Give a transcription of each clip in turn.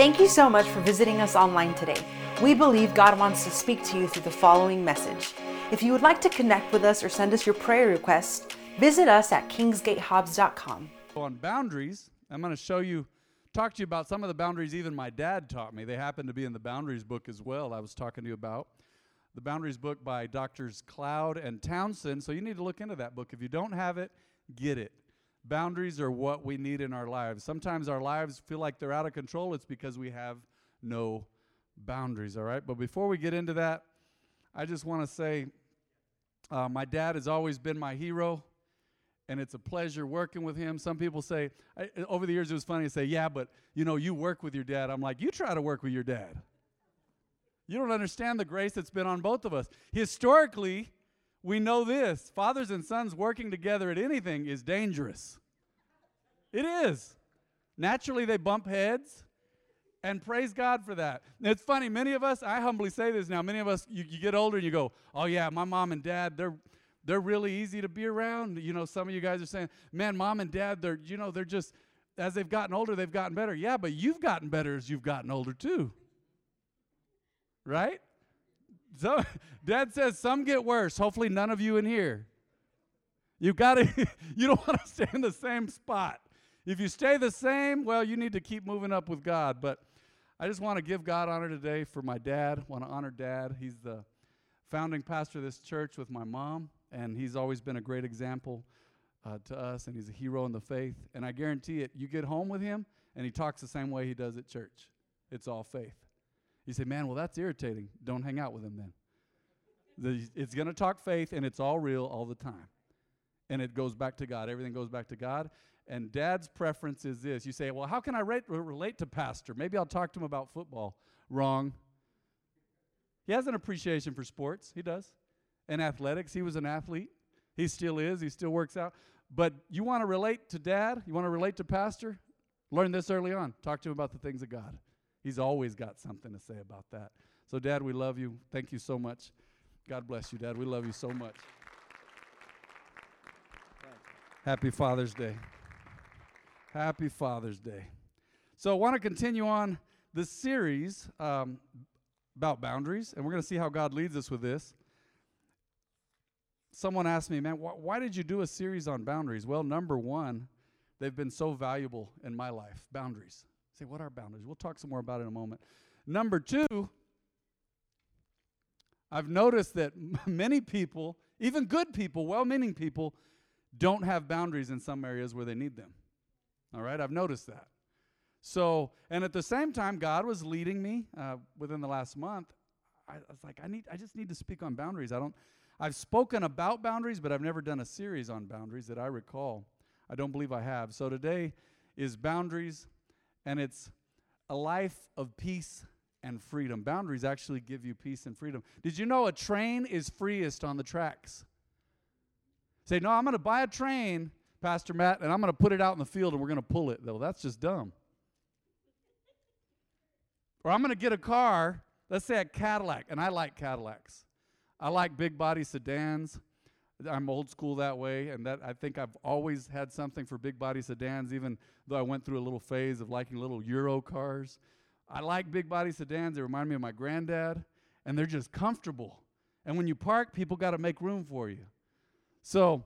Thank you so much for visiting us online today. We believe God wants to speak to you through the following message. If you would like to connect with us or send us your prayer requests, visit us at kingsgatehobbs.com. On boundaries, I'm going to show you, talk to you about some of the boundaries even my dad taught me. They happen to be in the boundaries book as well, I was talking to you about. The boundaries book by Doctors Cloud and Townsend. So you need to look into that book. If you don't have it, get it. Boundaries are what we need in our lives. Sometimes our lives feel like they're out of control. It's because we have no boundaries, all right? But before we get into that, I just want to say uh, my dad has always been my hero, and it's a pleasure working with him. Some people say, I, over the years, it was funny to say, yeah, but you know, you work with your dad. I'm like, you try to work with your dad. You don't understand the grace that's been on both of us. Historically, we know this fathers and sons working together at anything is dangerous. It is. Naturally, they bump heads, and praise God for that. it's funny, many of us, I humbly say this now, many of us, you, you get older and you go, oh, yeah, my mom and dad, they're. They're really easy to be around. You know, some of you guys are saying, man, mom and dad, they're, you know, they're just, as they've gotten older, they've gotten better. Yeah, but you've gotten better as you've gotten older too. Right? So dad says some get worse. Hopefully none of you in here. You've got to you don't want to stay in the same spot. If you stay the same, well, you need to keep moving up with God. But I just want to give God honor today for my dad. Want to honor dad. He's the founding pastor of this church with my mom, and he's always been a great example uh, to us, and he's a hero in the faith. And I guarantee it, you get home with him, and he talks the same way he does at church. It's all faith. You say, man, well, that's irritating. Don't hang out with him then. The, it's going to talk faith, and it's all real all the time. And it goes back to God. Everything goes back to God. And dad's preference is this. You say, well, how can I relate to pastor? Maybe I'll talk to him about football. Wrong. He has an appreciation for sports. He does. And athletics. He was an athlete. He still is. He still works out. But you want to relate to dad? You want to relate to pastor? Learn this early on. Talk to him about the things of God. He's always got something to say about that. So, Dad, we love you. Thank you so much. God bless you, Dad. We love you so much. Happy Father's Day. Happy Father's Day. So, I want to continue on the series um, about boundaries, and we're going to see how God leads us with this. Someone asked me, man, wh- why did you do a series on boundaries? Well, number one, they've been so valuable in my life boundaries. What are boundaries? We'll talk some more about it in a moment. Number two, I've noticed that many people, even good people, well meaning people, don't have boundaries in some areas where they need them. All right, I've noticed that. So, and at the same time, God was leading me uh, within the last month. I, I was like, I need, I just need to speak on boundaries. I don't, I've spoken about boundaries, but I've never done a series on boundaries that I recall. I don't believe I have. So today is boundaries and it's a life of peace and freedom. Boundaries actually give you peace and freedom. Did you know a train is freest on the tracks? Say, no, I'm going to buy a train, Pastor Matt, and I'm going to put it out in the field and we're going to pull it, though. That's just dumb. Or I'm going to get a car, let's say a Cadillac, and I like Cadillacs. I like big body sedans. I'm old school that way, and that I think I've always had something for big body sedans, even though I went through a little phase of liking little Euro cars. I like big body sedans. They remind me of my granddad, and they're just comfortable. And when you park, people got to make room for you. So,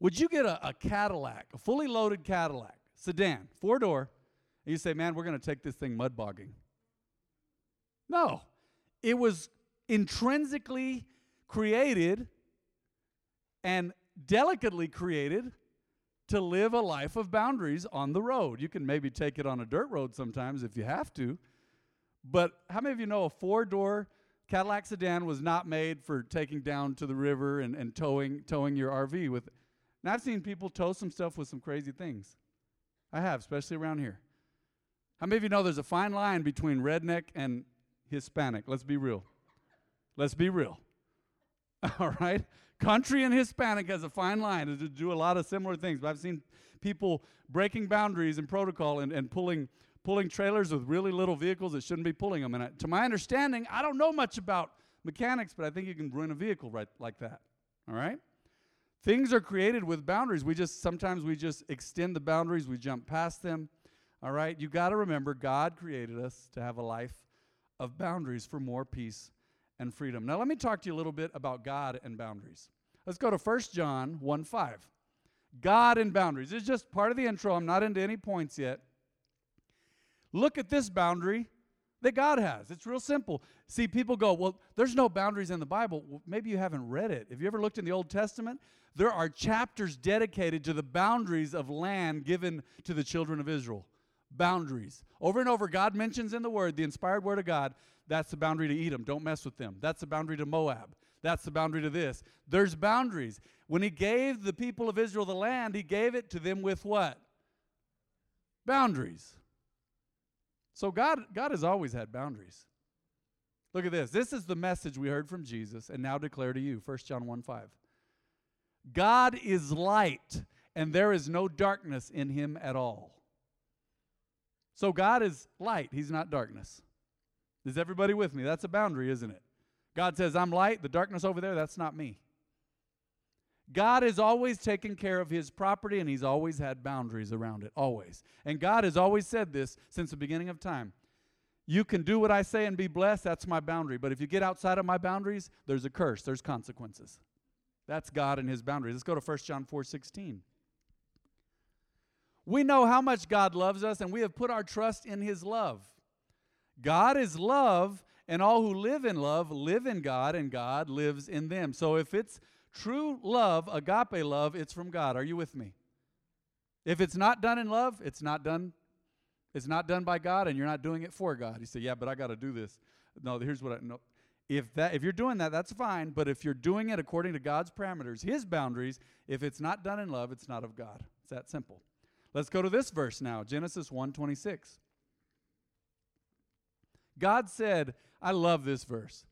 would you get a, a Cadillac, a fully loaded Cadillac, sedan, four door, and you say, man, we're going to take this thing mud bogging? No. It was intrinsically created and delicately created to live a life of boundaries on the road. You can maybe take it on a dirt road sometimes if you have to. But how many of you know a four door Cadillac sedan was not made for taking down to the river and, and towing, towing your RV with? And I've seen people tow some stuff with some crazy things. I have, especially around here. How many of you know there's a fine line between redneck and Hispanic? Let's be real. Let's be real. All right? Country and Hispanic has a fine line to do a lot of similar things. But I've seen people breaking boundaries and protocol and, and pulling pulling trailers with really little vehicles that shouldn't be pulling them. And I, to my understanding, I don't know much about mechanics, but I think you can ruin a vehicle right like that. All right? Things are created with boundaries. We just sometimes we just extend the boundaries, we jump past them. All right? You got to remember God created us to have a life of boundaries for more peace and freedom. Now, let me talk to you a little bit about God and boundaries. Let's go to 1 John 1 5. God and boundaries. It's just part of the intro. I'm not into any points yet. Look at this boundary that God has. It's real simple. See, people go, well, there's no boundaries in the Bible. Well, maybe you haven't read it. Have you ever looked in the Old Testament? There are chapters dedicated to the boundaries of land given to the children of Israel. Boundaries. Over and over, God mentions in the Word, the inspired Word of God, that's the boundary to Edom. Don't mess with them. That's the boundary to Moab. That's the boundary to this. There's boundaries. When He gave the people of Israel the land, He gave it to them with what? Boundaries. So God, God has always had boundaries. Look at this. This is the message we heard from Jesus and now declare to you. 1 John 1 5. God is light, and there is no darkness in him at all. So God is light, he's not darkness. Is everybody with me? That's a boundary, isn't it? God says, I'm light, the darkness over there, that's not me. God has always taken care of his property and he's always had boundaries around it, always. And God has always said this since the beginning of time. You can do what I say and be blessed, that's my boundary. But if you get outside of my boundaries, there's a curse, there's consequences. That's God and his boundaries. Let's go to 1 John 4 16. We know how much God loves us, and we have put our trust in his love. God is love, and all who live in love live in God, and God lives in them. So if it's True love, agape love, it's from God. Are you with me? If it's not done in love, it's not done. It's not done by God, and you're not doing it for God. You say, "Yeah, but I got to do this." No, here's what I know. If that, if you're doing that, that's fine. But if you're doing it according to God's parameters, His boundaries, if it's not done in love, it's not of God. It's that simple. Let's go to this verse now, Genesis 1:26. God said, I love this verse.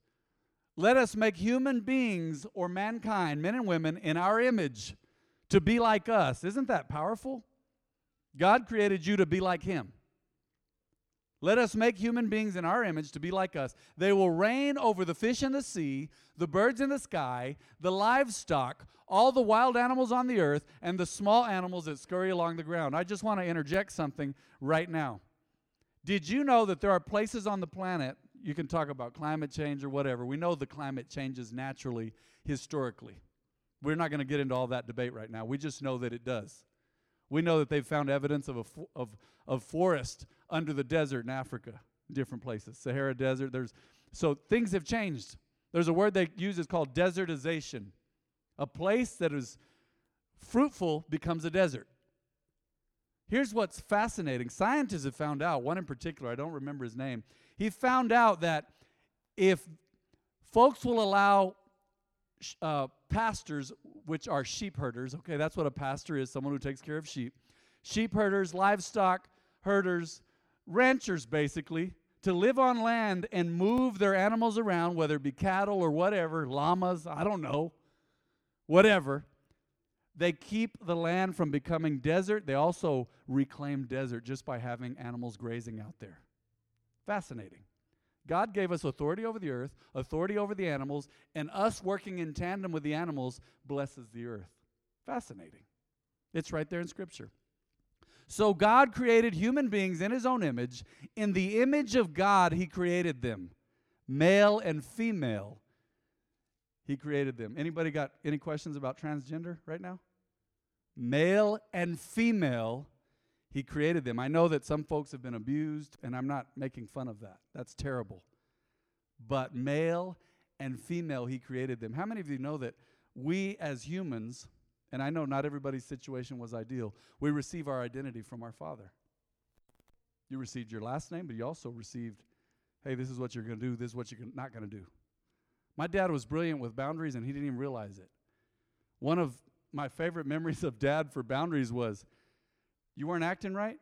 Let us make human beings or mankind, men and women, in our image to be like us. Isn't that powerful? God created you to be like Him. Let us make human beings in our image to be like us. They will reign over the fish in the sea, the birds in the sky, the livestock, all the wild animals on the earth, and the small animals that scurry along the ground. I just want to interject something right now. Did you know that there are places on the planet you can talk about climate change or whatever. We know the climate changes naturally, historically. We're not going to get into all that debate right now. We just know that it does. We know that they've found evidence of, a fo- of, of forest under the desert in Africa, different places, Sahara Desert. There's, so things have changed. There's a word they use is called desertization. A place that is fruitful becomes a desert. Here's what's fascinating. Scientists have found out, one in particular, I don't remember his name, he found out that if folks will allow uh, pastors, which are sheep herders, okay, that's what a pastor is someone who takes care of sheep, sheep herders, livestock herders, ranchers basically, to live on land and move their animals around, whether it be cattle or whatever, llamas, I don't know, whatever. They keep the land from becoming desert. They also reclaim desert just by having animals grazing out there. Fascinating. God gave us authority over the earth, authority over the animals, and us working in tandem with the animals blesses the earth. Fascinating. It's right there in Scripture. So God created human beings in his own image. In the image of God, he created them. Male and female, he created them. Anybody got any questions about transgender right now? Male and female, he created them. I know that some folks have been abused, and I'm not making fun of that. That's terrible. But male and female, He created them. How many of you know that we as humans, and I know not everybody's situation was ideal, we receive our identity from our Father? You received your last name, but you also received, hey, this is what you're going to do, this is what you're not going to do. My dad was brilliant with boundaries, and he didn't even realize it. One of my favorite memories of dad for boundaries was you weren't acting right?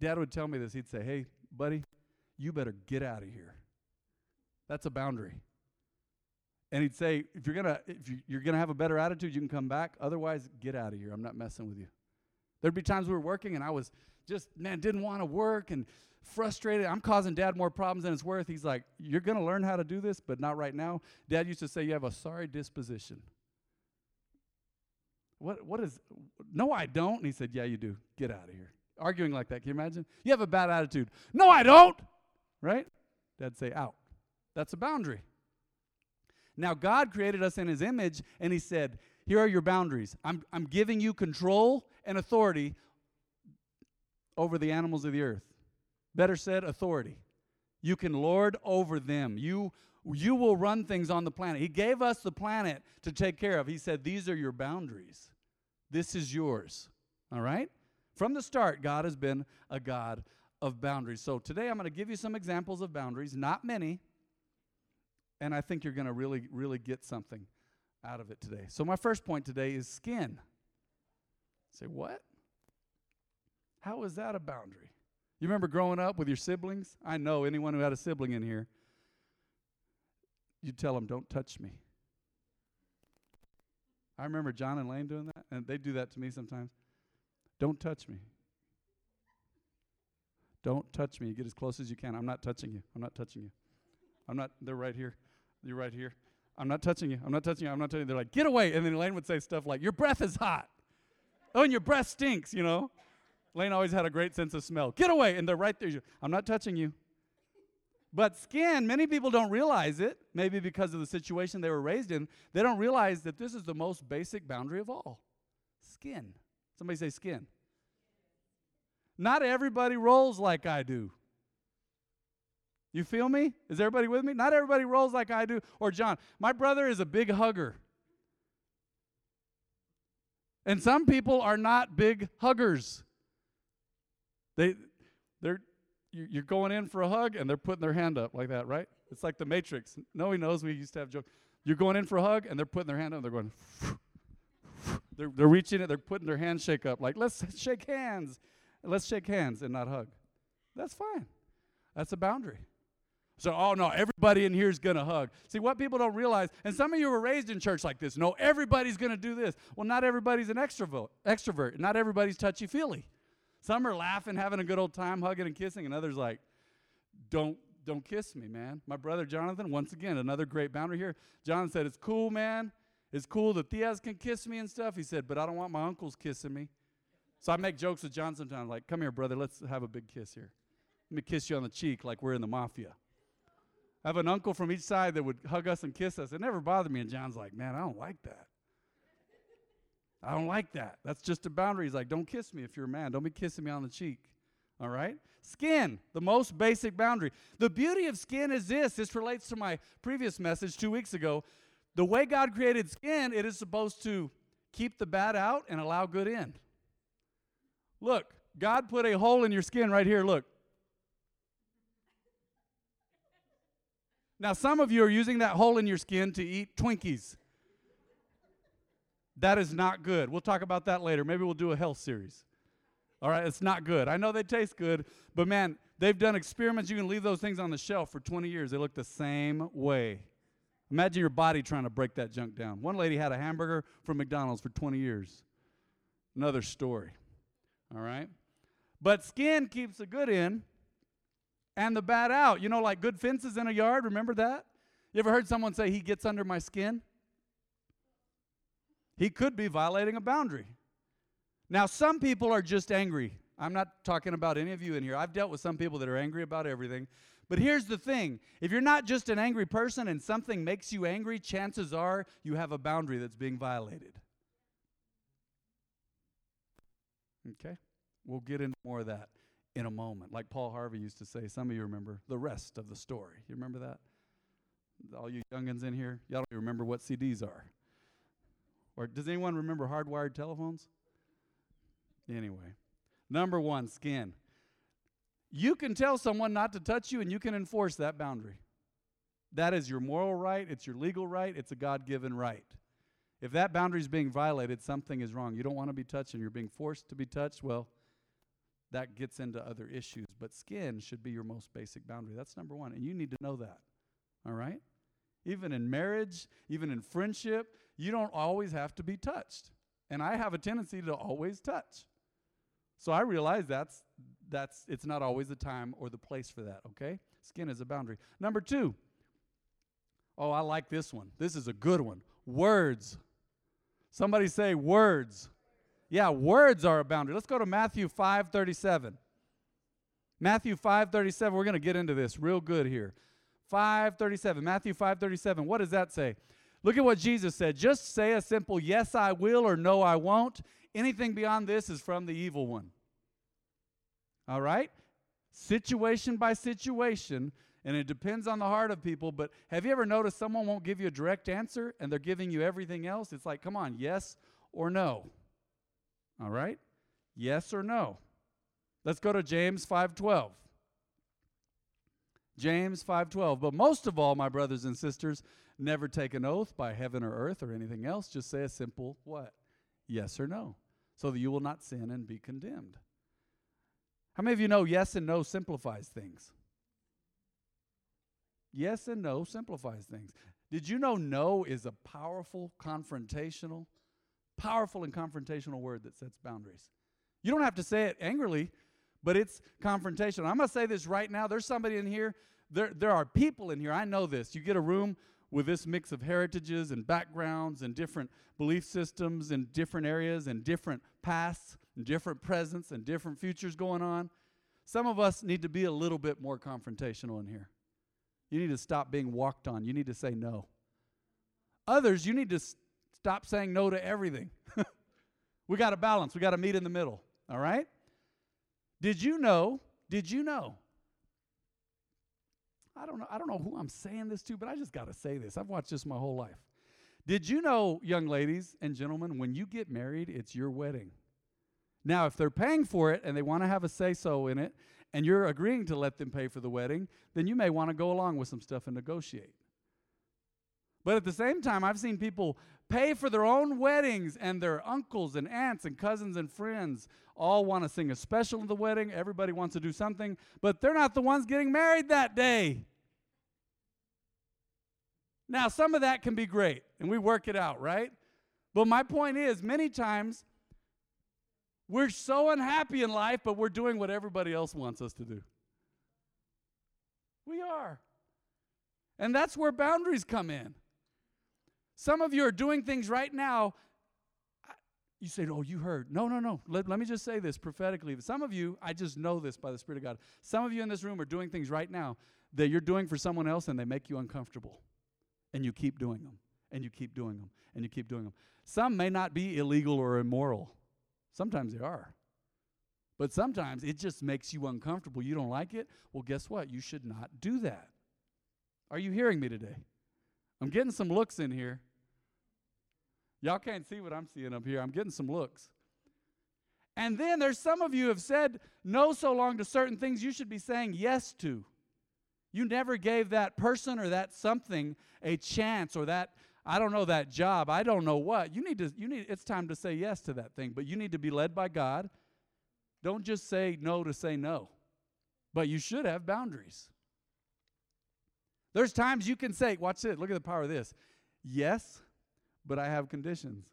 Dad would tell me this. He'd say, Hey, buddy, you better get out of here. That's a boundary. And he'd say, if you're gonna if you're gonna have a better attitude, you can come back. Otherwise, get out of here. I'm not messing with you. There'd be times we were working and I was just man didn't want to work and frustrated. I'm causing dad more problems than it's worth. He's like, You're gonna learn how to do this, but not right now. Dad used to say you have a sorry disposition. What, what is, no, I don't. And he said, Yeah, you do. Get out of here. arguing like that. Can you imagine? You have a bad attitude. No, I don't. Right? Dad say out. That's a boundary. Now, God created us in His image, and He said, Here are your boundaries. I'm, I'm giving you control and authority over the animals of the earth. Better said, authority. You can lord over them. You, you will run things on the planet. He gave us the planet to take care of. He said, These are your boundaries. This is yours. All right? From the start, God has been a God of boundaries. So today I'm going to give you some examples of boundaries, not many, and I think you're going to really, really get something out of it today. So, my first point today is skin. Say, what? How is that a boundary? You remember growing up with your siblings? I know anyone who had a sibling in here, you tell them, don't touch me. I remember John and Lane doing that, and they do that to me sometimes. Don't touch me. Don't touch me. Get as close as you can. I'm not touching you. I'm not touching you. I'm not, they're right here. You're right here. I'm not touching you. I'm not touching you. I'm not touching you. They're like, get away. And then Lane would say stuff like, your breath is hot. Oh, and your breath stinks, you know. Lane always had a great sense of smell. Get away. And they're right there. I'm not touching you. But skin, many people don't realize it, maybe because of the situation they were raised in. They don't realize that this is the most basic boundary of all skin. Somebody say skin. Not everybody rolls like I do. You feel me? Is everybody with me? Not everybody rolls like I do. Or John, my brother is a big hugger. And some people are not big huggers. They they're you're going in for a hug and they're putting their hand up like that, right? It's like the Matrix. No, he knows we used to have jokes. You're going in for a hug and they're putting their hand up. They're going. they're, they're reaching it. They're putting their handshake up. Like let's shake hands. Let's shake hands and not hug. That's fine. That's a boundary. So, oh no, everybody in here is going to hug. See, what people don't realize, and some of you were raised in church like this, no, everybody's going to do this. Well, not everybody's an extrovert, extrovert. Not everybody's touchy feely. Some are laughing, having a good old time, hugging and kissing, and others like, don't don't kiss me, man. My brother Jonathan, once again, another great boundary here. John said, It's cool, man. It's cool that tías can kiss me and stuff. He said, But I don't want my uncles kissing me. So I make jokes with John sometimes, like, Come here, brother, let's have a big kiss here. Let me kiss you on the cheek like we're in the mafia. I have an uncle from each side that would hug us and kiss us. It never bothered me. And John's like, man, I don't like that. I don't like that. That's just a boundary. He's like, don't kiss me if you're a man. Don't be kissing me on the cheek. All right? Skin, the most basic boundary. The beauty of skin is this this relates to my previous message two weeks ago. The way God created skin, it is supposed to keep the bad out and allow good in. Look, God put a hole in your skin right here. Look. Now, some of you are using that hole in your skin to eat Twinkies. That is not good. We'll talk about that later. Maybe we'll do a health series. All right, it's not good. I know they taste good, but man, they've done experiments. You can leave those things on the shelf for 20 years. They look the same way. Imagine your body trying to break that junk down. One lady had a hamburger from McDonald's for 20 years. Another story. All right? But skin keeps the good in and the bad out. You know, like good fences in a yard, remember that? You ever heard someone say, He gets under my skin? He could be violating a boundary. Now, some people are just angry. I'm not talking about any of you in here. I've dealt with some people that are angry about everything. But here's the thing if you're not just an angry person and something makes you angry, chances are you have a boundary that's being violated. Okay? We'll get into more of that in a moment. Like Paul Harvey used to say, some of you remember the rest of the story. You remember that? All you youngins in here, y'all don't remember what CDs are. Or does anyone remember hardwired telephones? Anyway, number one, skin. You can tell someone not to touch you and you can enforce that boundary. That is your moral right, it's your legal right, it's a God given right. If that boundary is being violated, something is wrong. You don't want to be touched and you're being forced to be touched, well, that gets into other issues. But skin should be your most basic boundary. That's number one. And you need to know that. All right? Even in marriage, even in friendship, you don't always have to be touched. And I have a tendency to always touch. So I realize that's that's it's not always the time or the place for that, okay? Skin is a boundary. Number 2. Oh, I like this one. This is a good one. Words. Somebody say words. Yeah, words are a boundary. Let's go to Matthew 5:37. Matthew 5:37. We're going to get into this real good here. 5:37. Matthew 5:37. What does that say? Look at what Jesus said. Just say a simple yes I will or no I won't. Anything beyond this is from the evil one. All right? Situation by situation, and it depends on the heart of people, but have you ever noticed someone won't give you a direct answer and they're giving you everything else? It's like, come on, yes or no. All right? Yes or no. Let's go to James 5:12. James 5:12. But most of all, my brothers and sisters, never take an oath by heaven or earth or anything else. Just say a simple what? Yes or no, so that you will not sin and be condemned. How many of you know yes and no simplifies things? Yes and no simplifies things. Did you know no is a powerful confrontational, powerful and confrontational word that sets boundaries? You don't have to say it angrily, but it's confrontational. I'm going to say this right now. There's somebody in here. There, there are people in here. I know this. You get a room with this mix of heritages and backgrounds and different belief systems and different areas and different pasts and different presents and different futures going on. Some of us need to be a little bit more confrontational in here. You need to stop being walked on. You need to say no. Others, you need to s- stop saying no to everything. we got to balance. We got to meet in the middle. All right? Did you know? Did you know? I don't know. I don't know who I'm saying this to, but I just got to say this. I've watched this my whole life. Did you know, young ladies and gentlemen, when you get married, it's your wedding. Now, if they're paying for it and they want to have a say so in it, and you're agreeing to let them pay for the wedding, then you may want to go along with some stuff and negotiate. But at the same time, I've seen people pay for their own weddings, and their uncles and aunts and cousins and friends all want to sing a special at the wedding. Everybody wants to do something, but they're not the ones getting married that day. Now, some of that can be great, and we work it out, right? But my point is, many times, we're so unhappy in life, but we're doing what everybody else wants us to do. We are. And that's where boundaries come in. Some of you are doing things right now. You say, Oh, you heard. No, no, no. Let, let me just say this prophetically. Some of you, I just know this by the Spirit of God. Some of you in this room are doing things right now that you're doing for someone else and they make you uncomfortable. And you keep doing them, and you keep doing them, and you keep doing them. Some may not be illegal or immoral, sometimes they are. But sometimes it just makes you uncomfortable. You don't like it? Well, guess what? You should not do that. Are you hearing me today? I'm getting some looks in here. Y'all can't see what I'm seeing up here. I'm getting some looks. And then there's some of you have said no so long to certain things you should be saying yes to. You never gave that person or that something a chance or that I don't know that job. I don't know what. You need to you need it's time to say yes to that thing, but you need to be led by God. Don't just say no to say no. But you should have boundaries. There's times you can say, watch it, look at the power of this. Yes, but I have conditions.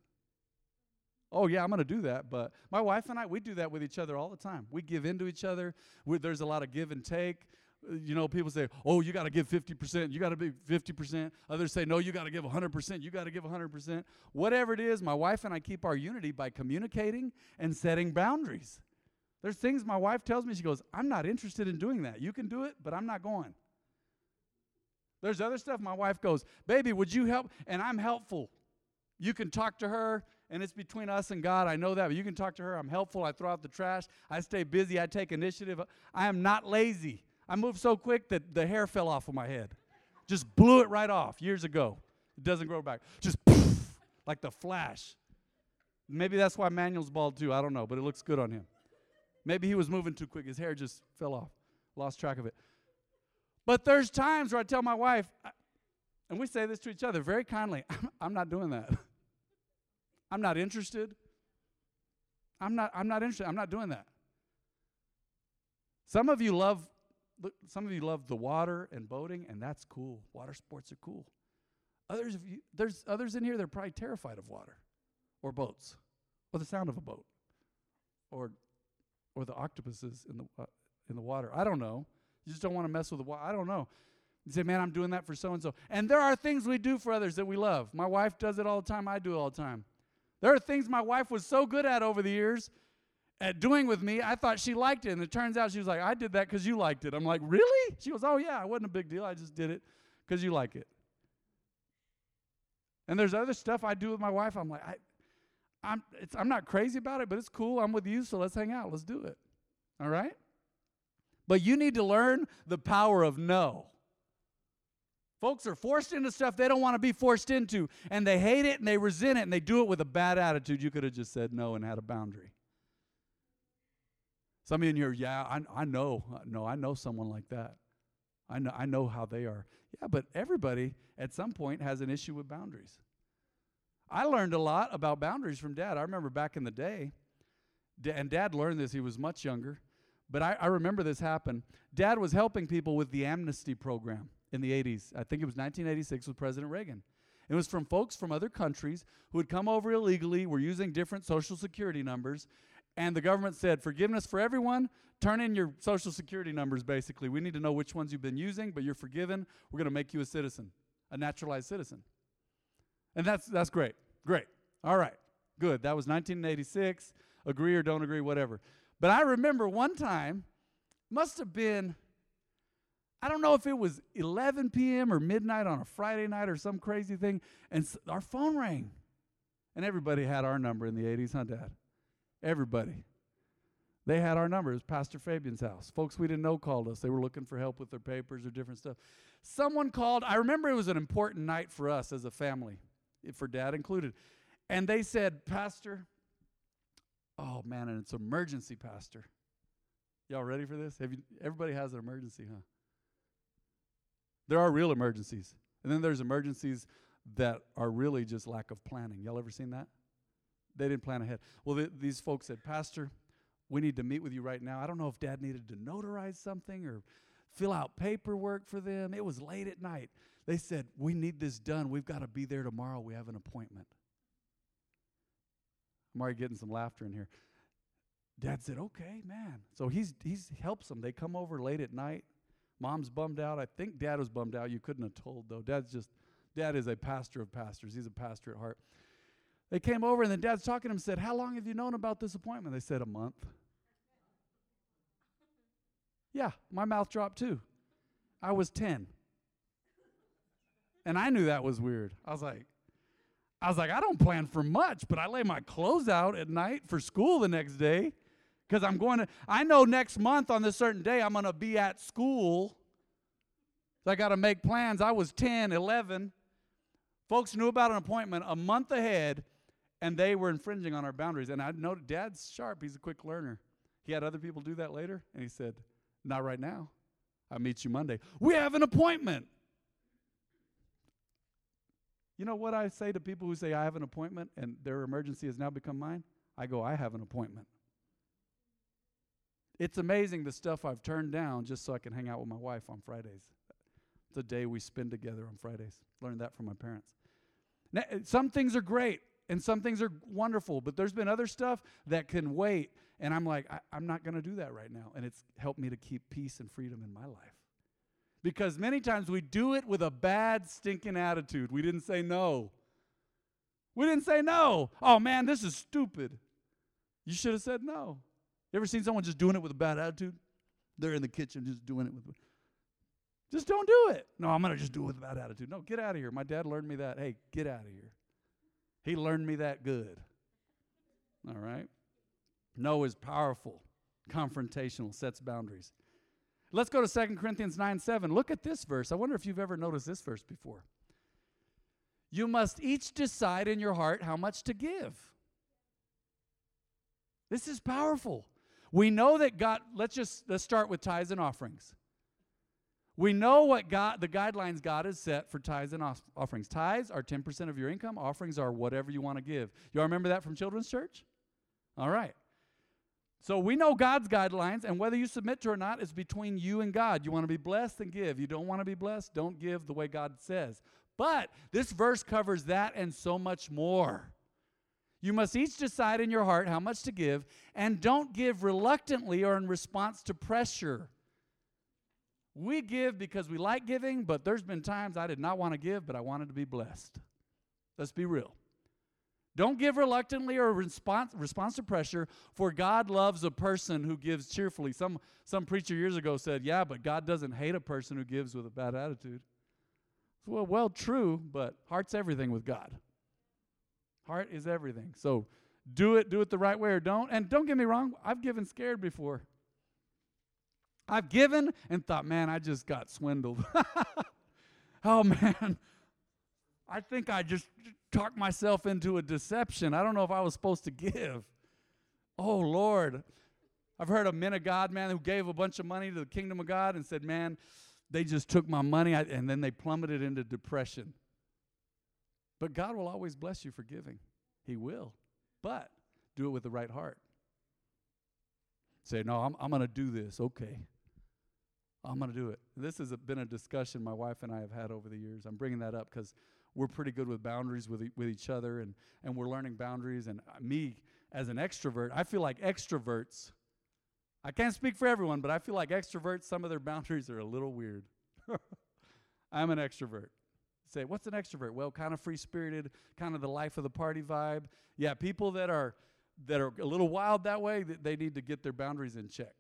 Oh, yeah, I'm going to do that. But my wife and I, we do that with each other all the time. We give in to each other. We, there's a lot of give and take. You know, people say, oh, you got to give 50%. You got to be 50%. Others say, no, you got to give 100%. You got to give 100%. Whatever it is, my wife and I keep our unity by communicating and setting boundaries. There's things my wife tells me, she goes, I'm not interested in doing that. You can do it, but I'm not going. There's other stuff my wife goes, baby, would you help? And I'm helpful. You can talk to her, and it's between us and God. I know that, but you can talk to her. I'm helpful. I throw out the trash. I stay busy. I take initiative. I am not lazy. I move so quick that the hair fell off of my head. Just blew it right off years ago. It doesn't grow back. Just poof, like the flash. Maybe that's why Manuel's bald too. I don't know, but it looks good on him. Maybe he was moving too quick. His hair just fell off. Lost track of it. But there's times where I tell my wife, and we say this to each other very kindly I'm not doing that. I'm not interested. I'm not, I'm not interested. I'm not doing that. Some of you love some of you love the water and boating, and that's cool. Water sports are cool. Others of you, there's others in here that are probably terrified of water or boats or the sound of a boat or or the octopuses in the uh, in the water. I don't know. You just don't want to mess with the water. I don't know. You say, man, I'm doing that for so and so. And there are things we do for others that we love. My wife does it all the time. I do it all the time. There are things my wife was so good at over the years at doing with me, I thought she liked it. And it turns out she was like, I did that because you liked it. I'm like, really? She goes, oh, yeah, it wasn't a big deal. I just did it because you like it. And there's other stuff I do with my wife. I'm like, I, I'm, it's I'm not crazy about it, but it's cool. I'm with you, so let's hang out. Let's do it. All right? But you need to learn the power of no. Folks are forced into stuff they don't want to be forced into, and they hate it and they resent it and they do it with a bad attitude. You could have just said no and had a boundary. Some of you in here, yeah, I, I know. Uh, no, I know someone like that. I know, I know how they are. Yeah, but everybody at some point has an issue with boundaries. I learned a lot about boundaries from dad. I remember back in the day, and dad learned this, he was much younger, but I, I remember this happened. Dad was helping people with the amnesty program in the 80s. I think it was 1986 with President Reagan. It was from folks from other countries who had come over illegally, were using different social security numbers, and the government said, forgiveness for everyone, turn in your social security numbers, basically. We need to know which ones you've been using, but you're forgiven. We're going to make you a citizen, a naturalized citizen. And that's, that's great. Great. All right. Good. That was 1986. Agree or don't agree, whatever. But I remember one time, must have been, I don't know if it was 11 p.m. or midnight on a Friday night or some crazy thing, and our phone rang. And everybody had our number in the 80s, huh, Dad? Everybody. They had our number. It was Pastor Fabian's house. Folks we didn't know called us. They were looking for help with their papers or different stuff. Someone called. I remember it was an important night for us as a family, for dad included. And they said, Pastor, oh man, and it's emergency, Pastor. Y'all ready for this? Have you, everybody has an emergency, huh? There are real emergencies. And then there's emergencies that are really just lack of planning. Y'all ever seen that? They didn't plan ahead. Well, th- these folks said, Pastor, we need to meet with you right now. I don't know if dad needed to notarize something or fill out paperwork for them. It was late at night. They said, We need this done. We've got to be there tomorrow. We have an appointment. I'm already getting some laughter in here. Dad said, Okay, man. So he's he's helps them. They come over late at night. Mom's bummed out. I think dad was bummed out. You couldn't have told though. Dad's just dad is a pastor of pastors. He's a pastor at heart. They came over and then dad's talking to him said, How long have you known about this appointment? They said, A month. Yeah, my mouth dropped too. I was 10. And I knew that was weird. I was like, I was like, I don't plan for much, but I lay my clothes out at night for school the next day because I'm going to, I know next month on this certain day I'm going to be at school. So I got to make plans. I was 10, 11. Folks knew about an appointment a month ahead, and they were infringing on our boundaries. And I know Dad's sharp, he's a quick learner. He had other people do that later, and he said, not right now. I'll meet you Monday. We have an appointment. You know what I say to people who say, I have an appointment and their emergency has now become mine? I go, I have an appointment. It's amazing the stuff I've turned down just so I can hang out with my wife on Fridays. It's a day we spend together on Fridays. Learned that from my parents. Now, eh, some things are great and some things are wonderful, but there's been other stuff that can wait and I'm like, I, am not going to do that right now. And it's helped me to keep peace and freedom in my life. Because many times we do it with a bad, stinking attitude. We didn't say no. We didn't say no. Oh man, this is stupid. You should have said no. You ever seen someone just doing it with a bad attitude? They're in the kitchen just doing it with. Just don't do it. No, I'm going to just do it with a bad attitude. No, get out of here. My dad learned me that. Hey, get out of here. He learned me that good. All right? No is powerful, confrontational, sets boundaries. Let's go to 2 Corinthians 9 7. Look at this verse. I wonder if you've ever noticed this verse before. You must each decide in your heart how much to give. This is powerful. We know that God, let's just let's start with tithes and offerings. We know what God, the guidelines God has set for tithes and offerings. Tithes are 10% of your income, offerings are whatever you want to give. Y'all remember that from Children's Church? All right. So we know God's guidelines, and whether you submit to or not is between you and God. You want to be blessed, then give. You don't want to be blessed, don't give the way God says. But this verse covers that and so much more. You must each decide in your heart how much to give, and don't give reluctantly or in response to pressure. We give because we like giving, but there's been times I did not want to give, but I wanted to be blessed. Let's be real. Don't give reluctantly or response, response to pressure, for God loves a person who gives cheerfully. Some, some preacher years ago said, Yeah, but God doesn't hate a person who gives with a bad attitude. Well, well, true, but heart's everything with God. Heart is everything. So do it, do it the right way or don't. And don't get me wrong, I've given scared before. I've given and thought, man, I just got swindled. oh, man. I think I just talked myself into a deception. I don't know if I was supposed to give. Oh, Lord. I've heard of men of God man who gave a bunch of money to the kingdom of God and said, man, they just took my money and then they plummeted into depression. But God will always bless you for giving. He will. But do it with the right heart. Say, no, I'm, I'm going to do this. Okay. I'm going to do it. This has been a discussion my wife and I have had over the years. I'm bringing that up because we're pretty good with boundaries with, e- with each other and, and we're learning boundaries. And uh, me, as an extrovert, I feel like extroverts, I can't speak for everyone, but I feel like extroverts, some of their boundaries are a little weird. I'm an extrovert. Say, what's an extrovert? Well, kind of free spirited, kind of the life of the party vibe. Yeah, people that are that are a little wild that way, they need to get their boundaries in check.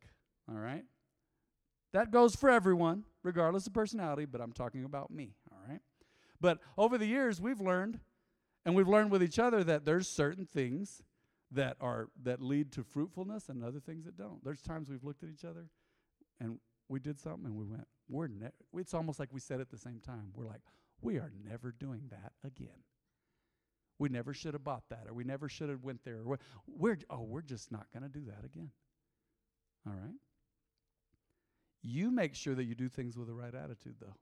All right? That goes for everyone, regardless of personality, but I'm talking about me? But over the years, we've learned, and we've learned with each other that there's certain things that are that lead to fruitfulness and other things that don't. There's times we've looked at each other and we did something and we went, we're ne- it's almost like we said at the same time. We're like, we are never doing that again. We never should have bought that, or we never should have went there. Or we're, we're oh, we're just not going to do that again. All right. You make sure that you do things with the right attitude, though.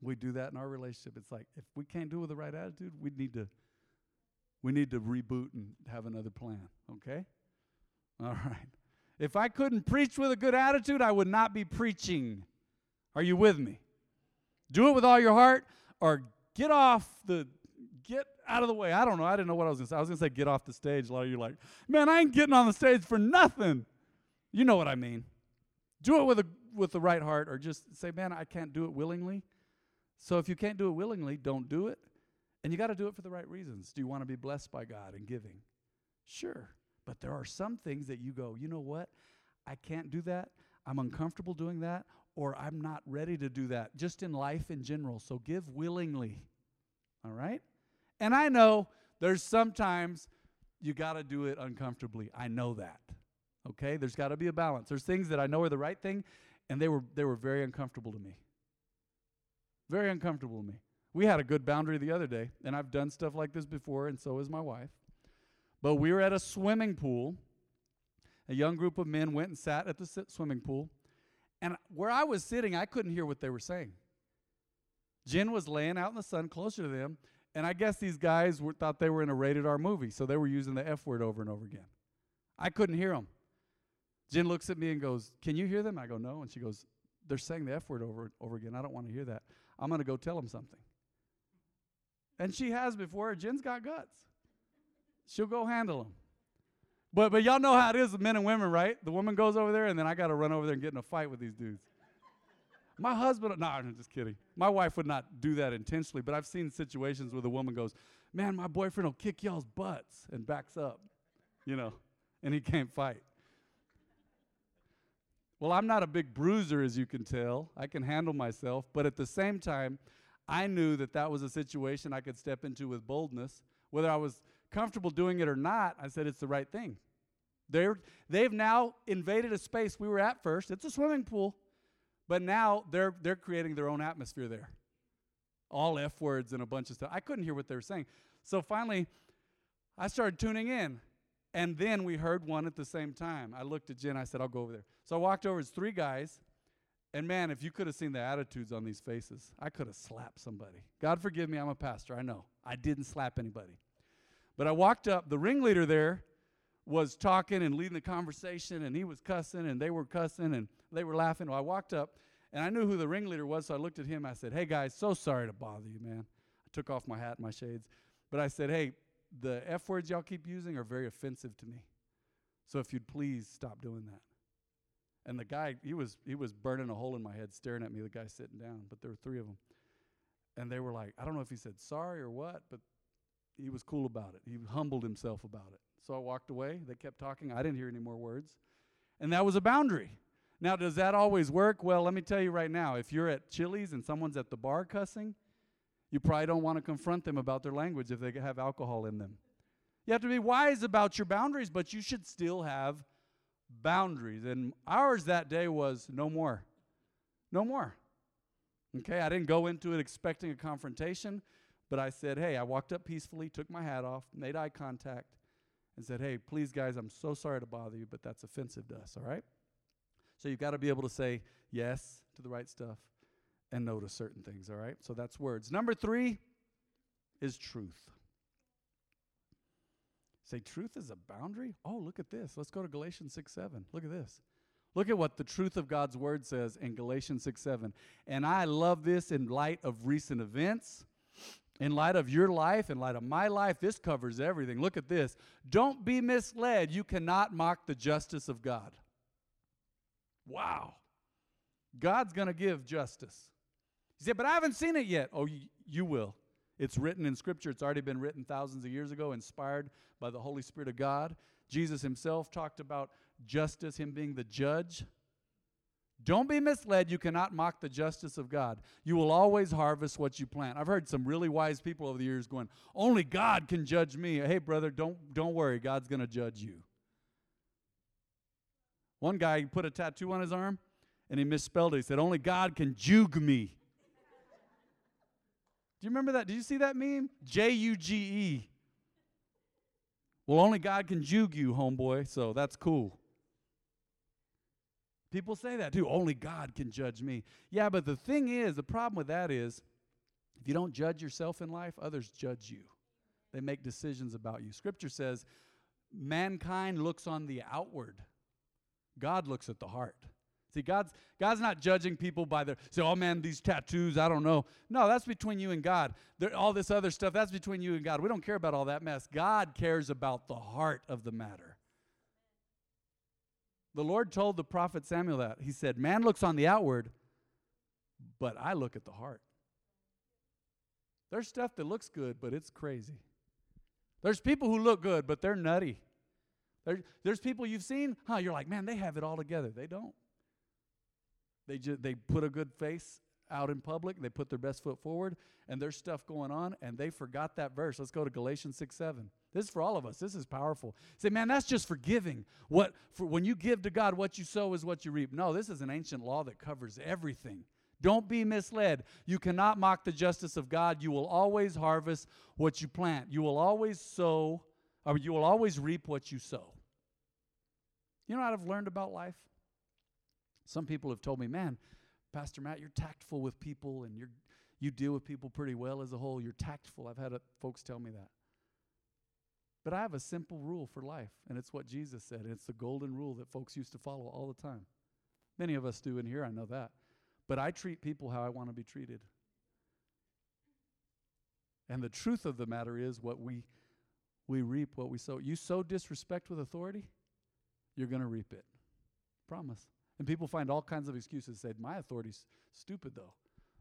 We do that in our relationship. It's like if we can't do it with the right attitude, we need to we need to reboot and have another plan, okay? All right. If I couldn't preach with a good attitude, I would not be preaching. Are you with me? Do it with all your heart or get off the get out of the way. I don't know. I didn't know what I was going to say. I was going to say get off the stage. A lot of you are like, "Man, I ain't getting on the stage for nothing." You know what I mean. Do it with a with the right heart or just say, man, I can't do it willingly. So if you can't do it willingly, don't do it. And you got to do it for the right reasons. Do you want to be blessed by God in giving? Sure. But there are some things that you go, you know what? I can't do that. I'm uncomfortable doing that, or I'm not ready to do that, just in life in general. So give willingly. All right? And I know there's sometimes you got to do it uncomfortably. I know that. Okay? There's got to be a balance. There's things that I know are the right thing, and they were they were very uncomfortable to me. Very uncomfortable to me. We had a good boundary the other day, and I've done stuff like this before, and so has my wife. But we were at a swimming pool. A young group of men went and sat at the swimming pool, and where I was sitting, I couldn't hear what they were saying. Jen was laying out in the sun closer to them, and I guess these guys were, thought they were in a rated R movie, so they were using the F word over and over again. I couldn't hear them. Jen looks at me and goes, Can you hear them? I go, No. And she goes, They're saying the F word over and over again. I don't want to hear that. I'm going to go tell him something. And she has before. Jen's got guts. She'll go handle him. But, but y'all know how it is with men and women, right? The woman goes over there, and then I got to run over there and get in a fight with these dudes. My husband, no, I'm just kidding. My wife would not do that intentionally, but I've seen situations where the woman goes, Man, my boyfriend will kick y'all's butts and backs up, you know, and he can't fight. Well, I'm not a big bruiser, as you can tell. I can handle myself. But at the same time, I knew that that was a situation I could step into with boldness. Whether I was comfortable doing it or not, I said it's the right thing. They're, they've now invaded a space we were at first. It's a swimming pool. But now they're, they're creating their own atmosphere there. All F words and a bunch of stuff. I couldn't hear what they were saying. So finally, I started tuning in. And then we heard one at the same time. I looked at Jen. I said, I'll go over there. So I walked over. It's three guys. And man, if you could have seen the attitudes on these faces, I could have slapped somebody. God forgive me, I'm a pastor. I know. I didn't slap anybody. But I walked up. The ringleader there was talking and leading the conversation, and he was cussing, and they were cussing, and they were laughing. Well, I walked up, and I knew who the ringleader was, so I looked at him. I said, Hey, guys, so sorry to bother you, man. I took off my hat and my shades. But I said, Hey, the F words y'all keep using are very offensive to me. So if you'd please stop doing that. And the guy, he was he was burning a hole in my head, staring at me. The guy sitting down, but there were three of them, and they were like, I don't know if he said sorry or what, but he was cool about it. He humbled himself about it. So I walked away. They kept talking. I didn't hear any more words. And that was a boundary. Now, does that always work? Well, let me tell you right now if you're at Chili's and someone's at the bar cussing, you probably don't want to confront them about their language if they have alcohol in them. You have to be wise about your boundaries, but you should still have boundaries. And ours that day was no more. No more. Okay, I didn't go into it expecting a confrontation, but I said, hey, I walked up peacefully, took my hat off, made eye contact, and said, hey, please, guys, I'm so sorry to bother you, but that's offensive to us, all right? So you've got to be able to say yes to the right stuff and no to certain things, all right? So that's words. Number three is truth. Say, truth is a boundary? Oh, look at this. Let's go to Galatians 6 7. Look at this. Look at what the truth of God's word says in Galatians 6 7. And I love this in light of recent events, in light of your life, in light of my life. This covers everything. Look at this. Don't be misled. You cannot mock the justice of God. Wow. God's going to give justice. He said, but I haven't seen it yet. Oh, you, you will. It's written in Scripture. It's already been written thousands of years ago, inspired by the Holy Spirit of God. Jesus himself talked about justice, him being the judge. Don't be misled. You cannot mock the justice of God. You will always harvest what you plant. I've heard some really wise people over the years going, "Only God can judge me." Hey, brother, don't don't worry. God's going to judge you. One guy put a tattoo on his arm and he misspelled it. He said, "Only God can juke me." Do you remember that? Did you see that meme? J U G E. Well, only God can juke you, homeboy, so that's cool. People say that too. Only God can judge me. Yeah, but the thing is, the problem with that is if you don't judge yourself in life, others judge you. They make decisions about you. Scripture says mankind looks on the outward, God looks at the heart. See, God's, God's not judging people by their, say, oh man, these tattoos, I don't know. No, that's between you and God. There, all this other stuff, that's between you and God. We don't care about all that mess. God cares about the heart of the matter. The Lord told the prophet Samuel that. He said, Man looks on the outward, but I look at the heart. There's stuff that looks good, but it's crazy. There's people who look good, but they're nutty. There, there's people you've seen, huh? You're like, man, they have it all together. They don't. They they put a good face out in public. They put their best foot forward, and there's stuff going on, and they forgot that verse. Let's go to Galatians six seven. This is for all of us. This is powerful. Say, man, that's just forgiving. What for when you give to God, what you sow is what you reap. No, this is an ancient law that covers everything. Don't be misled. You cannot mock the justice of God. You will always harvest what you plant. You will always sow, or you will always reap what you sow. You know what I've learned about life? Some people have told me, man, Pastor Matt, you're tactful with people and you're, you deal with people pretty well as a whole. You're tactful. I've had uh, folks tell me that. But I have a simple rule for life, and it's what Jesus said. And it's the golden rule that folks used to follow all the time. Many of us do in here, I know that. But I treat people how I want to be treated. And the truth of the matter is what we we reap what we sow. You sow disrespect with authority, you're going to reap it. Promise. And people find all kinds of excuses. Say, my authority's stupid though,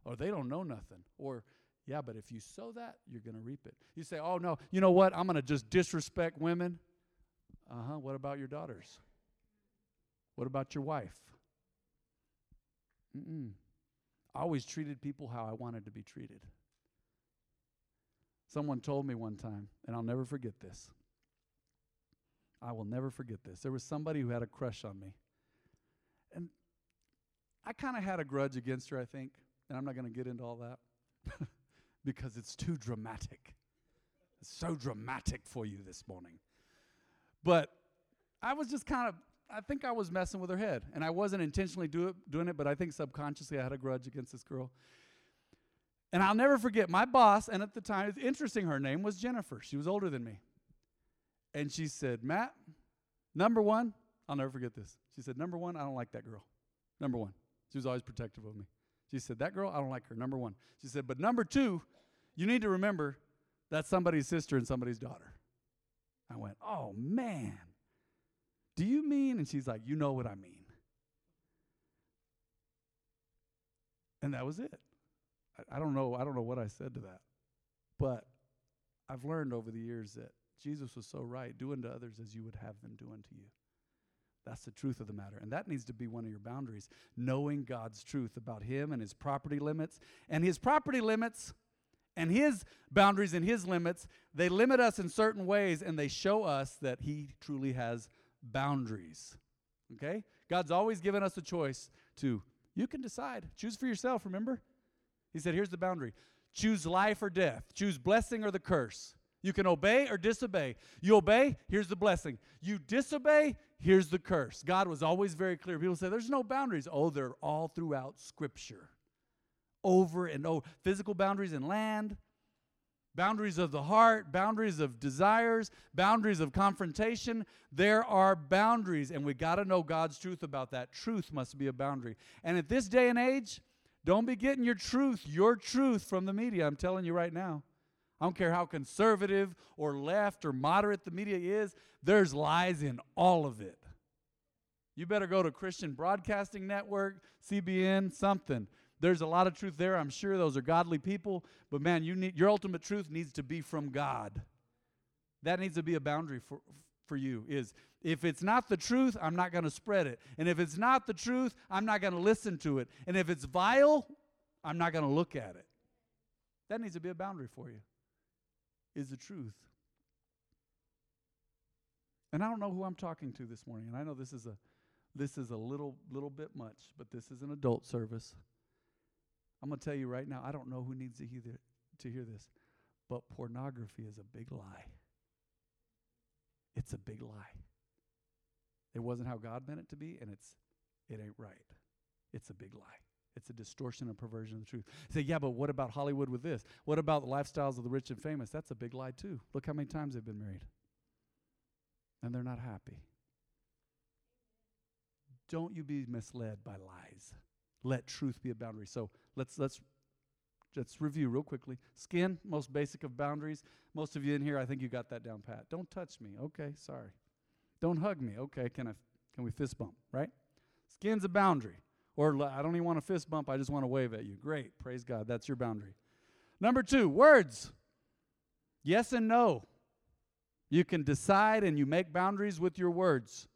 or they don't know nothing, or yeah, but if you sow that, you're going to reap it. You say, oh no, you know what? I'm going to just disrespect women. Uh huh. What about your daughters? What about your wife? Mm-mm. I always treated people how I wanted to be treated. Someone told me one time, and I'll never forget this. I will never forget this. There was somebody who had a crush on me. And I kind of had a grudge against her, I think. And I'm not going to get into all that because it's too dramatic. It's so dramatic for you this morning. But I was just kind of, I think I was messing with her head. And I wasn't intentionally do it, doing it, but I think subconsciously I had a grudge against this girl. And I'll never forget my boss, and at the time, it's interesting, her name was Jennifer. She was older than me. And she said, Matt, number one, I'll never forget this. She said, Number one, I don't like that girl. Number one. She was always protective of me. She said, That girl, I don't like her. Number one. She said, But number two, you need to remember that's somebody's sister and somebody's daughter. I went, Oh, man. Do you mean? And she's like, You know what I mean. And that was it. I, I don't know. I don't know what I said to that. But I've learned over the years that Jesus was so right. Do unto others as you would have them do unto you. That's the truth of the matter. And that needs to be one of your boundaries. Knowing God's truth about Him and His property limits. And His property limits and His boundaries and His limits, they limit us in certain ways and they show us that He truly has boundaries. Okay? God's always given us a choice to, you can decide. Choose for yourself, remember? He said, here's the boundary choose life or death, choose blessing or the curse. You can obey or disobey. You obey, here's the blessing. You disobey, here's the curse. God was always very clear. People say there's no boundaries. Oh, they're all throughout Scripture. Over and over. Physical boundaries in land, boundaries of the heart, boundaries of desires, boundaries of confrontation. There are boundaries, and we got to know God's truth about that. Truth must be a boundary. And at this day and age, don't be getting your truth, your truth from the media. I'm telling you right now. I don't care how conservative or left or moderate the media is, there's lies in all of it. You better go to Christian Broadcasting Network, CBN, something. There's a lot of truth there. I'm sure those are godly people, but man, you need your ultimate truth needs to be from God. That needs to be a boundary for for you is if it's not the truth, I'm not going to spread it. And if it's not the truth, I'm not going to listen to it. And if it's vile, I'm not going to look at it. That needs to be a boundary for you is the truth. And I don't know who I'm talking to this morning, and I know this is a this is a little little bit much, but this is an adult service. I'm going to tell you right now, I don't know who needs to hear to hear this, but pornography is a big lie. It's a big lie. It wasn't how God meant it to be, and it's it ain't right. It's a big lie. It's a distortion and perversion of the truth. You say, yeah, but what about Hollywood with this? What about the lifestyles of the rich and famous? That's a big lie, too. Look how many times they've been married. And they're not happy. Don't you be misled by lies. Let truth be a boundary. So let's let's let's review real quickly. Skin, most basic of boundaries. Most of you in here, I think you got that down pat. Don't touch me. Okay, sorry. Don't hug me. Okay, can I can we fist bump, right? Skin's a boundary. Or I don't even want a fist bump, I just want to wave at you. Great. Praise God. That's your boundary. Number two, words. Yes and no. You can decide and you make boundaries with your words.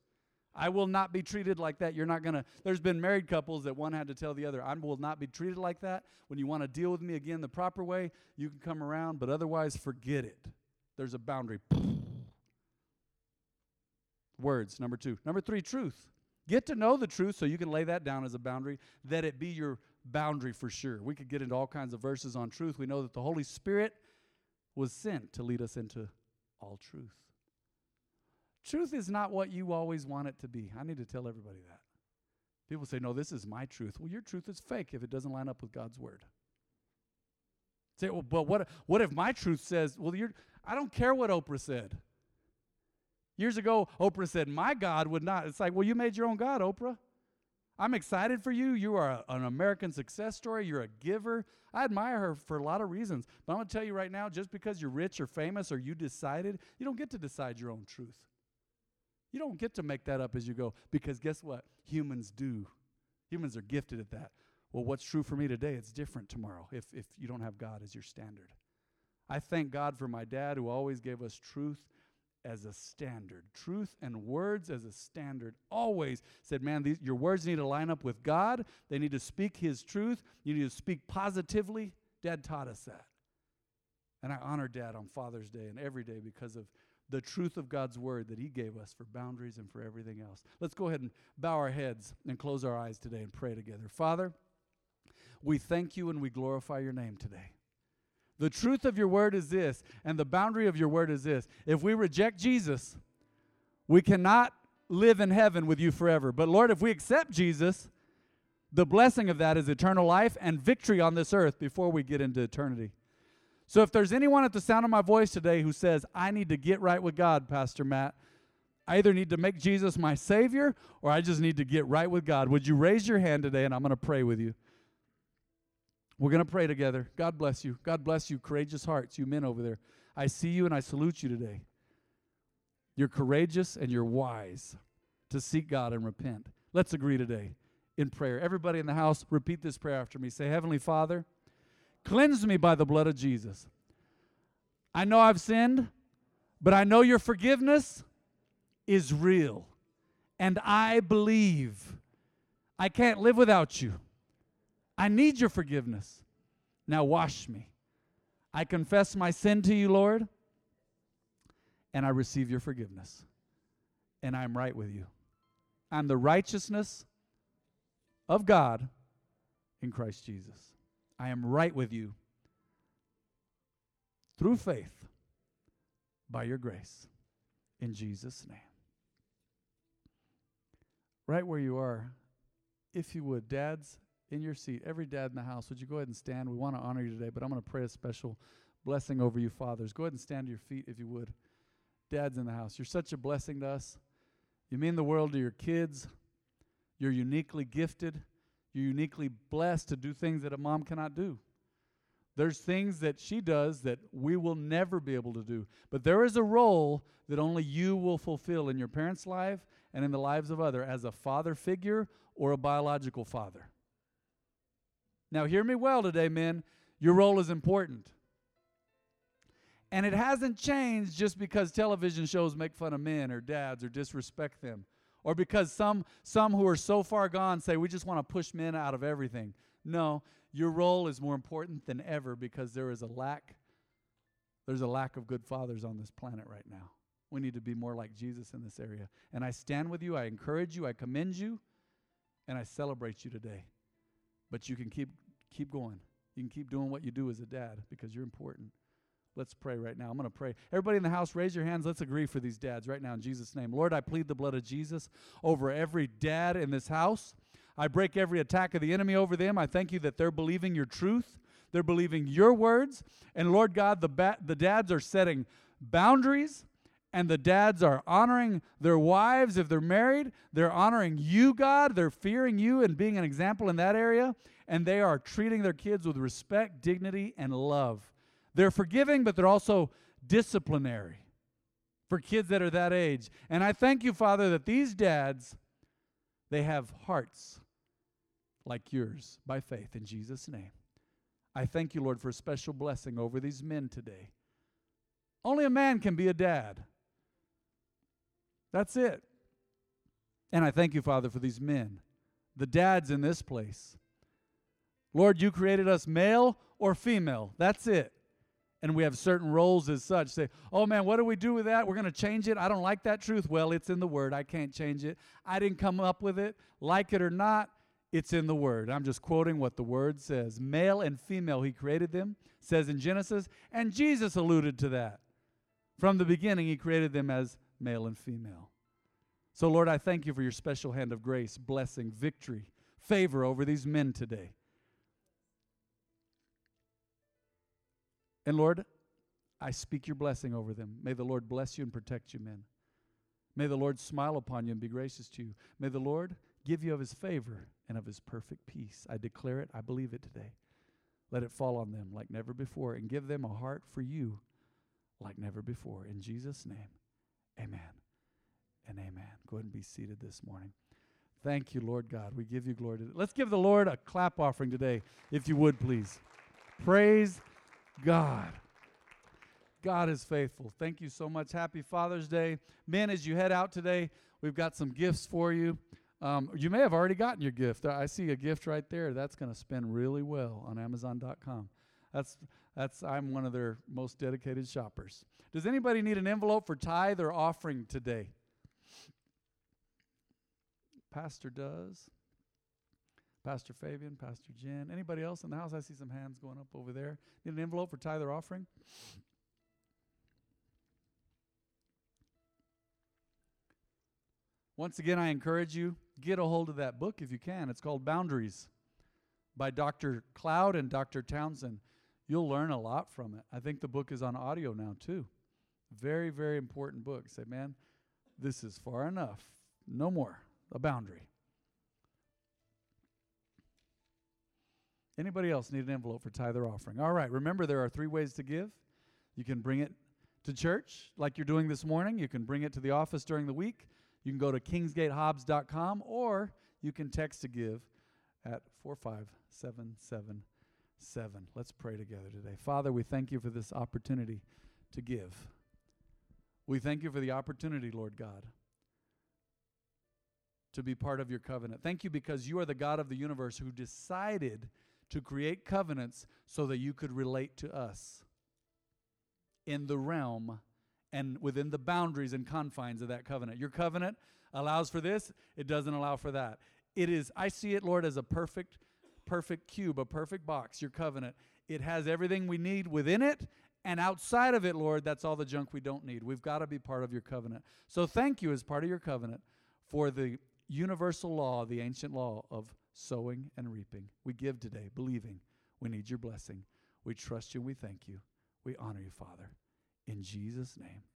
I will not be treated like that. You're not going to. There's been married couples that one had to tell the other, I will not be treated like that. When you want to deal with me again the proper way, you can come around, but otherwise, forget it. There's a boundary. Words, number two. Number three, truth. Get to know the truth so you can lay that down as a boundary, that it be your boundary for sure. We could get into all kinds of verses on truth. We know that the Holy Spirit was sent to lead us into all truth. Truth is not what you always want it to be. I need to tell everybody that. People say, no, this is my truth. Well, your truth is fake if it doesn't line up with God's word. Say, well, but what, what if my truth says, well, you're, I don't care what Oprah said. Years ago, Oprah said, My God would not. It's like, well, you made your own God, Oprah. I'm excited for you. You are an American success story. You're a giver. I admire her for a lot of reasons. But I'm going to tell you right now just because you're rich or famous or you decided, you don't get to decide your own truth. You don't get to make that up as you go because guess what? Humans do. Humans are gifted at that. Well, what's true for me today, it's different tomorrow if, if you don't have God as your standard. I thank God for my dad who always gave us truth as a standard. Truth and words as a standard. Always said, man, these, your words need to line up with God. They need to speak His truth. You need to speak positively. Dad taught us that. And I honor Dad on Father's Day and every day because of the truth of God's word that He gave us for boundaries and for everything else. Let's go ahead and bow our heads and close our eyes today and pray together. Father, we thank you and we glorify your name today. The truth of your word is this, and the boundary of your word is this. If we reject Jesus, we cannot live in heaven with you forever. But Lord, if we accept Jesus, the blessing of that is eternal life and victory on this earth before we get into eternity. So if there's anyone at the sound of my voice today who says, I need to get right with God, Pastor Matt, I either need to make Jesus my Savior or I just need to get right with God, would you raise your hand today and I'm going to pray with you? We're going to pray together. God bless you. God bless you, courageous hearts, you men over there. I see you and I salute you today. You're courageous and you're wise to seek God and repent. Let's agree today in prayer. Everybody in the house, repeat this prayer after me. Say, Heavenly Father, cleanse me by the blood of Jesus. I know I've sinned, but I know your forgiveness is real. And I believe I can't live without you. I need your forgiveness. Now wash me. I confess my sin to you, Lord, and I receive your forgiveness. And I'm right with you. I'm the righteousness of God in Christ Jesus. I am right with you through faith by your grace in Jesus' name. Right where you are, if you would, dads in your seat, every dad in the house, would you go ahead and stand? We want to honor you today, but I'm going to pray a special blessing over you, fathers. Go ahead and stand to your feet if you would. Dads in the house, you're such a blessing to us. You mean the world to your kids. You're uniquely gifted. You're uniquely blessed to do things that a mom cannot do. There's things that she does that we will never be able to do. But there is a role that only you will fulfill in your parents' life and in the lives of other as a father figure or a biological father. Now hear me well today, men. Your role is important. And it hasn't changed just because television shows make fun of men or dads or disrespect them. Or because some some who are so far gone say we just want to push men out of everything. No, your role is more important than ever because there is a lack there's a lack of good fathers on this planet right now. We need to be more like Jesus in this area. And I stand with you, I encourage you, I commend you, and I celebrate you today. But you can keep keep going. You can keep doing what you do as a dad because you're important. Let's pray right now. I'm going to pray. Everybody in the house, raise your hands. Let's agree for these dads right now in Jesus' name. Lord, I plead the blood of Jesus over every dad in this house. I break every attack of the enemy over them. I thank you that they're believing your truth, they're believing your words. And Lord God, the, ba- the dads are setting boundaries and the dads are honoring their wives if they're married. They're honoring you, God. They're fearing you and being an example in that area. And they are treating their kids with respect, dignity, and love. They're forgiving, but they're also disciplinary for kids that are that age. And I thank you, Father, that these dads, they have hearts like yours by faith in Jesus' name. I thank you, Lord, for a special blessing over these men today. Only a man can be a dad. That's it. And I thank you, Father, for these men, the dads in this place. Lord, you created us male or female. That's it and we have certain roles as such. Say, oh man, what do we do with that? We're going to change it. I don't like that truth. Well, it's in the Word. I can't change it. I didn't come up with it. Like it or not, it's in the Word. I'm just quoting what the Word says. Male and female, He created them, says in Genesis, and Jesus alluded to that. From the beginning, He created them as male and female. So, Lord, I thank you for your special hand of grace, blessing, victory, favor over these men today. And Lord, I speak your blessing over them. May the Lord bless you and protect you, men. May the Lord smile upon you and be gracious to you. May the Lord give you of his favor and of his perfect peace. I declare it, I believe it today. Let it fall on them like never before and give them a heart for you like never before. In Jesus' name, amen and amen. Go ahead and be seated this morning. Thank you, Lord God. We give you glory. Today. Let's give the Lord a clap offering today, if you would, please. Praise God. God is faithful. Thank you so much. Happy Father's Day. Men, as you head out today, we've got some gifts for you. Um, you may have already gotten your gift. I see a gift right there. That's going to spend really well on Amazon.com. That's that's I'm one of their most dedicated shoppers. Does anybody need an envelope for tithe or offering today? Pastor does. Pastor Fabian, Pastor Jen. Anybody else in the house? I see some hands going up over there. Need an envelope for tithe or offering? Once again, I encourage you, get a hold of that book if you can. It's called Boundaries by Dr. Cloud and Dr. Townsend. You'll learn a lot from it. I think the book is on audio now, too. Very, very important book. Say, man, this is far enough. No more. A boundary. Anybody else need an envelope for tithe or offering? All right, remember there are three ways to give. You can bring it to church like you're doing this morning. You can bring it to the office during the week. You can go to kingsgatehobbs.com or you can text to give at 45777. Let's pray together today. Father, we thank you for this opportunity to give. We thank you for the opportunity, Lord God, to be part of your covenant. Thank you because you are the God of the universe who decided to create covenants so that you could relate to us in the realm and within the boundaries and confines of that covenant. Your covenant allows for this, it doesn't allow for that. It is, I see it, Lord, as a perfect, perfect cube, a perfect box, your covenant. It has everything we need within it, and outside of it, Lord, that's all the junk we don't need. We've got to be part of your covenant. So thank you as part of your covenant for the universal law, the ancient law of sowing and reaping. We give today, believing we need your blessing. We trust you we thank you. We honor you, Father. In Jesus' name.